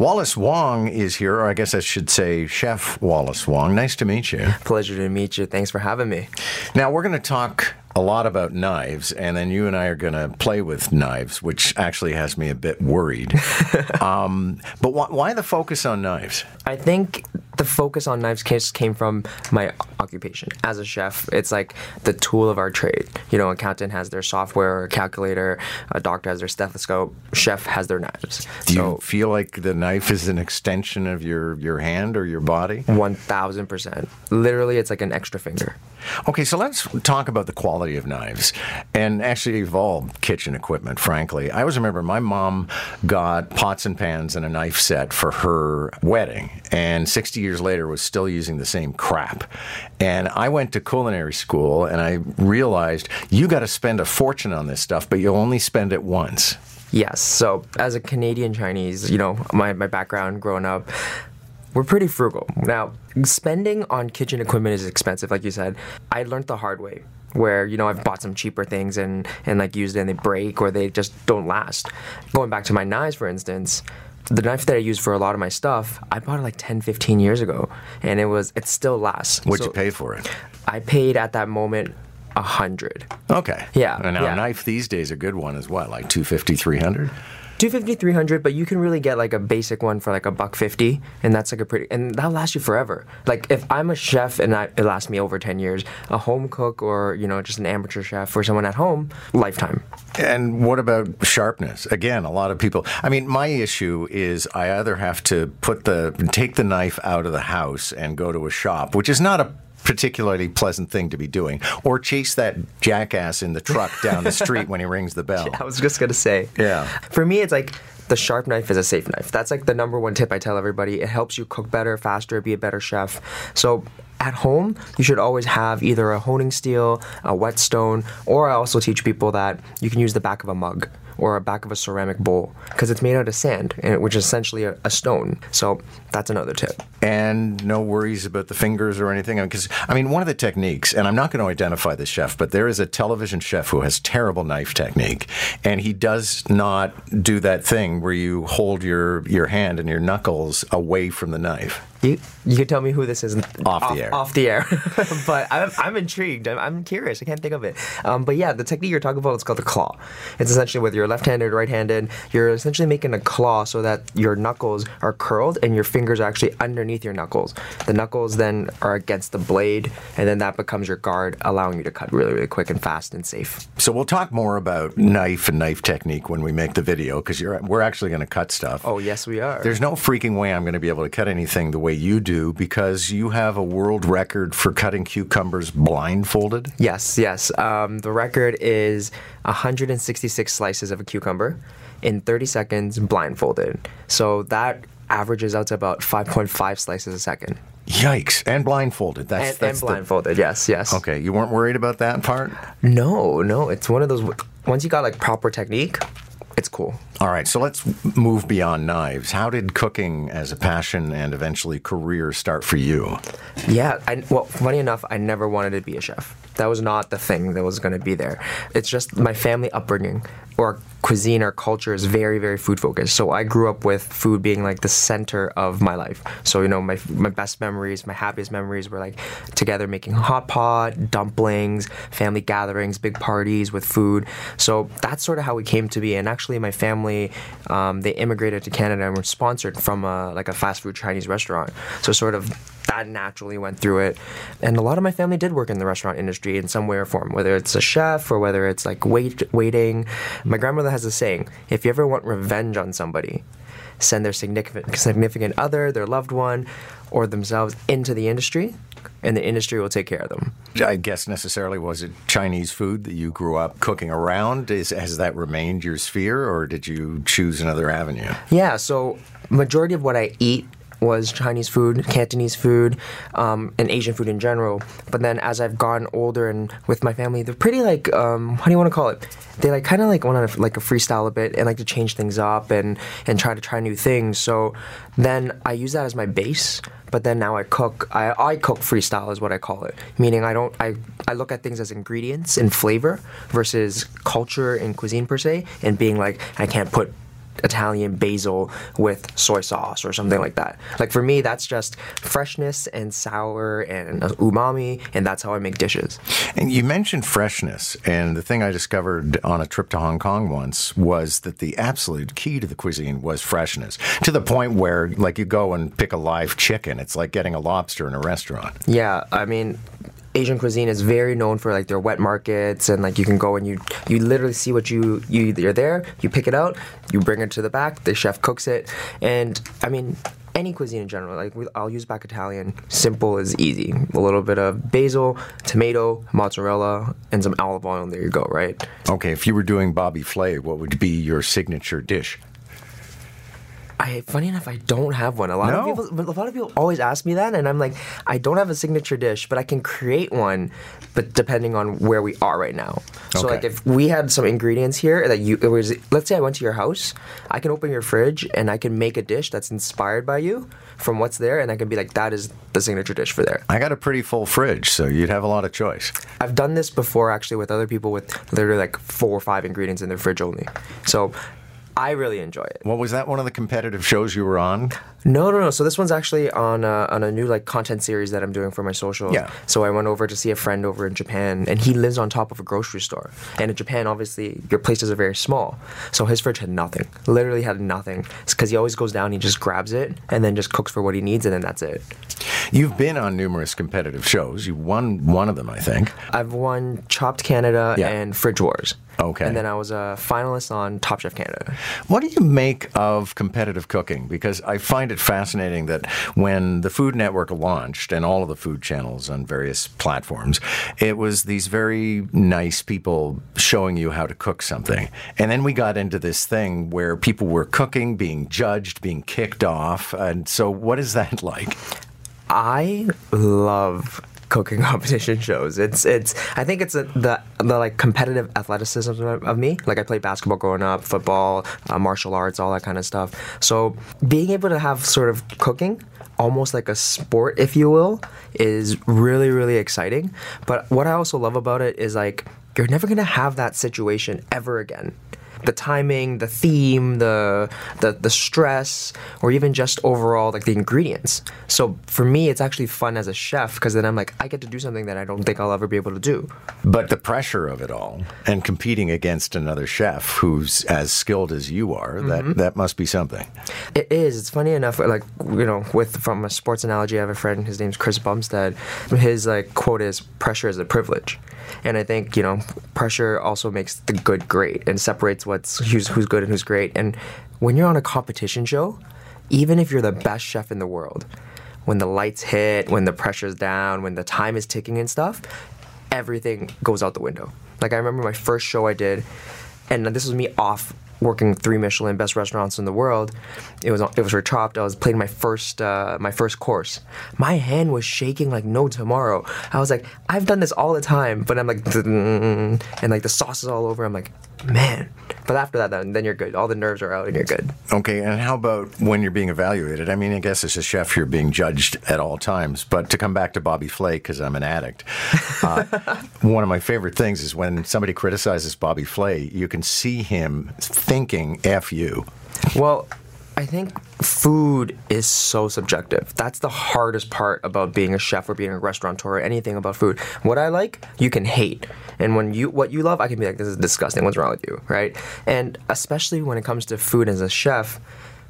Wallace Wong is here, or I guess I should say Chef Wallace Wong. Nice to meet you. Pleasure to meet you. Thanks for having me. Now, we're going to talk a lot about knives, and then you and I are going to play with knives, which actually has me a bit worried. um, but wh- why the focus on knives? I think the focus on knives case came from my occupation as a chef. It's like the tool of our trade. You know, a accountant has their software or calculator, a doctor has their stethoscope, chef has their knives. Do you feel like the knife is an extension of your, your hand or your body? 1000%. Literally, it's like an extra finger. Okay, so let's talk about the quality of knives and actually evolved kitchen equipment, frankly. I always remember my mom got pots and pans and a knife set for her wedding, and 60 years later was still using the same crap. And I went to culinary school and I realized you got to spend a fortune on this stuff, but you'll only spend it once. Yes. So, as a Canadian Chinese, you know, my, my background growing up, we're pretty frugal. Now, spending on kitchen equipment is expensive, like you said. I learned the hard way where you know I've bought some cheaper things and and like used it and they break or they just don't last. Going back to my knives for instance, the knife that I use for a lot of my stuff, I bought it like 10, 15 years ago and it was it still lasts. What'd so you pay for it? I paid at that moment a hundred. Okay. Yeah. And now yeah. a knife these days, a good one is what, like 250, 300? 250 300 but you can really get like a basic one for like a buck 50 and that's like a pretty and that'll last you forever. Like if i'm a chef and I, it lasts me over 10 years a home cook or you know just an amateur chef or someone at home lifetime. And what about sharpness? Again a lot of people i mean my issue is i either have to put the take the knife out of the house and go to a shop which is not a particularly pleasant thing to be doing, or chase that jackass in the truck down the street when he rings the bell. I was just gonna say. Yeah. For me, it's like the sharp knife is a safe knife. That's like the number one tip I tell everybody. It helps you cook better, faster, be a better chef. So at home, you should always have either a honing steel, a whetstone, or I also teach people that you can use the back of a mug or a back of a ceramic bowl because it's made out of sand, which is essentially a, a, stone. So that's another tip. And no worries about the fingers or anything. Because, I mean, one of the techniques, and I'm not going to identify the chef, but there is a television chef who has terrible knife technique, and he does not do that thing where you hold your, your hand and your knuckles away from the knife. You you can tell me who this is off, off the air. Off the air, but I'm, I'm intrigued. I'm, I'm curious. I can't think of it. Um, but yeah, the technique you're talking about is called the claw. It's essentially whether you're left-handed or right-handed, you're essentially making a claw so that your knuckles are curled and your fingers are actually underneath your knuckles. The knuckles then are against the blade, and then that becomes your guard, allowing you to cut really really quick and fast and safe. So we'll talk more about knife and knife technique when we make the video because we're actually going to cut stuff. Oh yes, we are. There's no freaking way I'm going to be able to cut anything the way way you do because you have a world record for cutting cucumbers blindfolded? Yes, yes. Um, the record is 166 slices of a cucumber in 30 seconds blindfolded. So that averages out to about 5.5 slices a second. Yikes! And blindfolded. That's and, that's and blindfolded. The... yes, yes. Okay, you weren't worried about that part? No, no. It's one of those. Once you got like proper technique, it's cool. All right, so let's move beyond knives. How did cooking as a passion and eventually career start for you? Yeah, I, well, funny enough, I never wanted to be a chef. That was not the thing that was going to be there. It's just my family upbringing or cuisine or culture is very, very food focused. So I grew up with food being like the center of my life. So, you know, my, my best memories, my happiest memories were like together making hot pot, dumplings, family gatherings, big parties with food. So that's sort of how we came to be. And actually, my family, um, they immigrated to Canada and were sponsored from a, like a fast food Chinese restaurant. So, sort of that naturally went through it. And a lot of my family did work in the restaurant industry in some way or form, whether it's a chef or whether it's like wait waiting. My grandmother has a saying: if you ever want revenge on somebody, send their significant significant other, their loved one, or themselves into the industry, and the industry will take care of them. I guess necessarily was it Chinese food that you grew up cooking around? Is, has that remained your sphere, or did you choose another avenue? Yeah, so majority of what I eat was Chinese food, Cantonese food, um, and Asian food in general. But then as I've gotten older and with my family, they're pretty like um, how do you want to call it? They like kind of like want to like a freestyle a bit and like to change things up and and try to try new things. So then I use that as my base. But then now I cook. I, I cook freestyle is what I call it. Meaning I don't. I I look at things as ingredients and flavor versus culture and cuisine per se, and being like I can't put Italian basil with soy sauce or something like that. Like for me, that's just freshness and sour and umami, and that's how I make dishes. And you mentioned freshness, and the thing I discovered on a trip to Hong Kong once was that the absolute key to the cuisine was freshness. To the point where, like, you go and pick a live chicken, it's like getting a lobster in a restaurant. Yeah, I mean, Asian cuisine is very known for like their wet markets and like you can go and you you literally see what you you you're there, you pick it out, you bring it to the back, the chef cooks it, and I mean any cuisine in general, like we, I'll use back Italian. Simple is easy. A little bit of basil, tomato, mozzarella, and some olive oil, and there you go, right? Okay, if you were doing Bobby Flay, what would be your signature dish? I funny enough, I don't have one. A lot No? of people, a lot of people always ask me that, and I'm like, I don't have a signature dish, but I can create one. But depending on where we are right now, so Okay. like if we had some ingredients here that you, it was, let's say I went to your house, I can open your fridge and I can make a dish that's inspired by you from what's there, and I can be like, that is the signature dish for there. I got a pretty full fridge, so you'd have a lot of choice. I've done this before actually with other people with literally like four or five ingredients in their fridge only, so. I really enjoy it. What was that one of the competitive shows you were on? No, no, no. So this one's actually on a, on a new like content series that I'm doing for my social. Yeah. So I went over to see a friend over in Japan, and he lives on top of a grocery store. And in Japan, obviously, your places are very small. So his fridge had nothing. Literally had nothing. because he always goes down, he just grabs it, and then just cooks for what he needs, and then that's it. You've been on numerous competitive shows. You won one of them, I think. I've won Chopped Canada Yeah. and Fridge Wars. Okay. And then I was a finalist on Top Chef Canada. What do you make of competitive cooking? Because I find it fascinating that when the Food Network launched and all of the food channels on various platforms, it was these very nice people showing you how to cook something. And then we got into this thing where people were cooking, being judged, being kicked off. And so, what is that like? I love cooking competition shows. It's it's I think it's a, the the like competitive athleticism of, me. Like I played basketball growing up, football, uh, martial arts, all that kind of stuff. So being able to have sort of cooking almost like a sport if you will is really really exciting. But what I also love about it is like you're never going to have that situation ever again the timing, the theme, the, the the stress, or even just overall like the ingredients. So for me, it's actually fun as a chef because then I'm like I get to do something that I don't think I'll ever be able to do. But the pressure of it all and competing against another chef who's as skilled as you are, that, mm-hmm. that must be something. It is. It's funny enough. Like you know, with from a sports analogy, I have a friend. His name's Chris Bumstead. His like quote is "Pressure is a privilege," and I think you know, pressure also makes the good great and separates what's who's who's good and who's great. And when you're on a competition show, even if you're the best chef in the world, when the lights hit, when the pressure's down, when the time is ticking and stuff, everything goes out the window. Like I remember my first show I did, and this was me off working three Michelin best restaurants in the world. It was it was for Chopped. I was playing my first uh, my first course. My hand was shaking like no tomorrow. I was like, I've done this all the time, but I'm like, mm, mm, mm, and like the sauce is all over. I'm like, man. But after that, then, then you're good. All the nerves are out, and you're good. Okay, and how about when you're being evaluated? I mean, I guess as a chef, you're being judged at all times. But to come back to Bobby Flay, because I'm an addict, uh, one of my favorite things is when somebody criticizes Bobby Flay, you can see him thinking "f you." Well, I think food is so subjective. That's the hardest part about being a chef or being a restaurateur or anything about food. What I like, you can hate. And when you what you love, I can be like, this is disgusting. What's wrong with you? Right? And especially when it comes to food as a chef,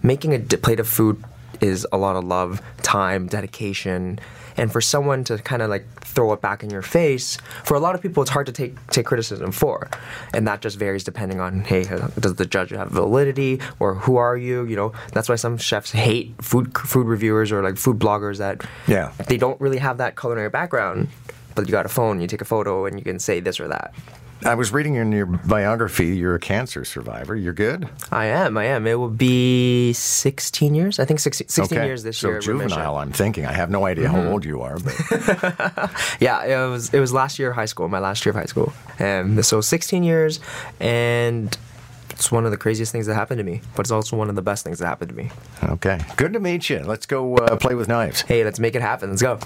making a plate of food is a lot of love, time, dedication. And for someone to kind of like throw it back in your face, for a lot of people, it's hard to take take criticism for, and that just varies depending on hey, does the judge have validity or who are you? You know, that's why some chefs hate food food reviewers or like food bloggers that Yeah. they don't really have that culinary background, but you got a phone, you take a photo, and you can say this or that. I was reading in your biography, you're a cancer survivor. You're good. I am, I am. It will be 16 years. I think 16, 16 okay. years this so year. remission. juvenile. I'm thinking. I have no idea how old you are, but Yeah, it was it was last year of high school, my last year of high school. Um, so 16 years, and it's one of the craziest things that happened to me, but it's also one of the best things that happened to me. okay. Good to meet you. Let's go uh, play with knives. Hey, let's make it happen. Let's go.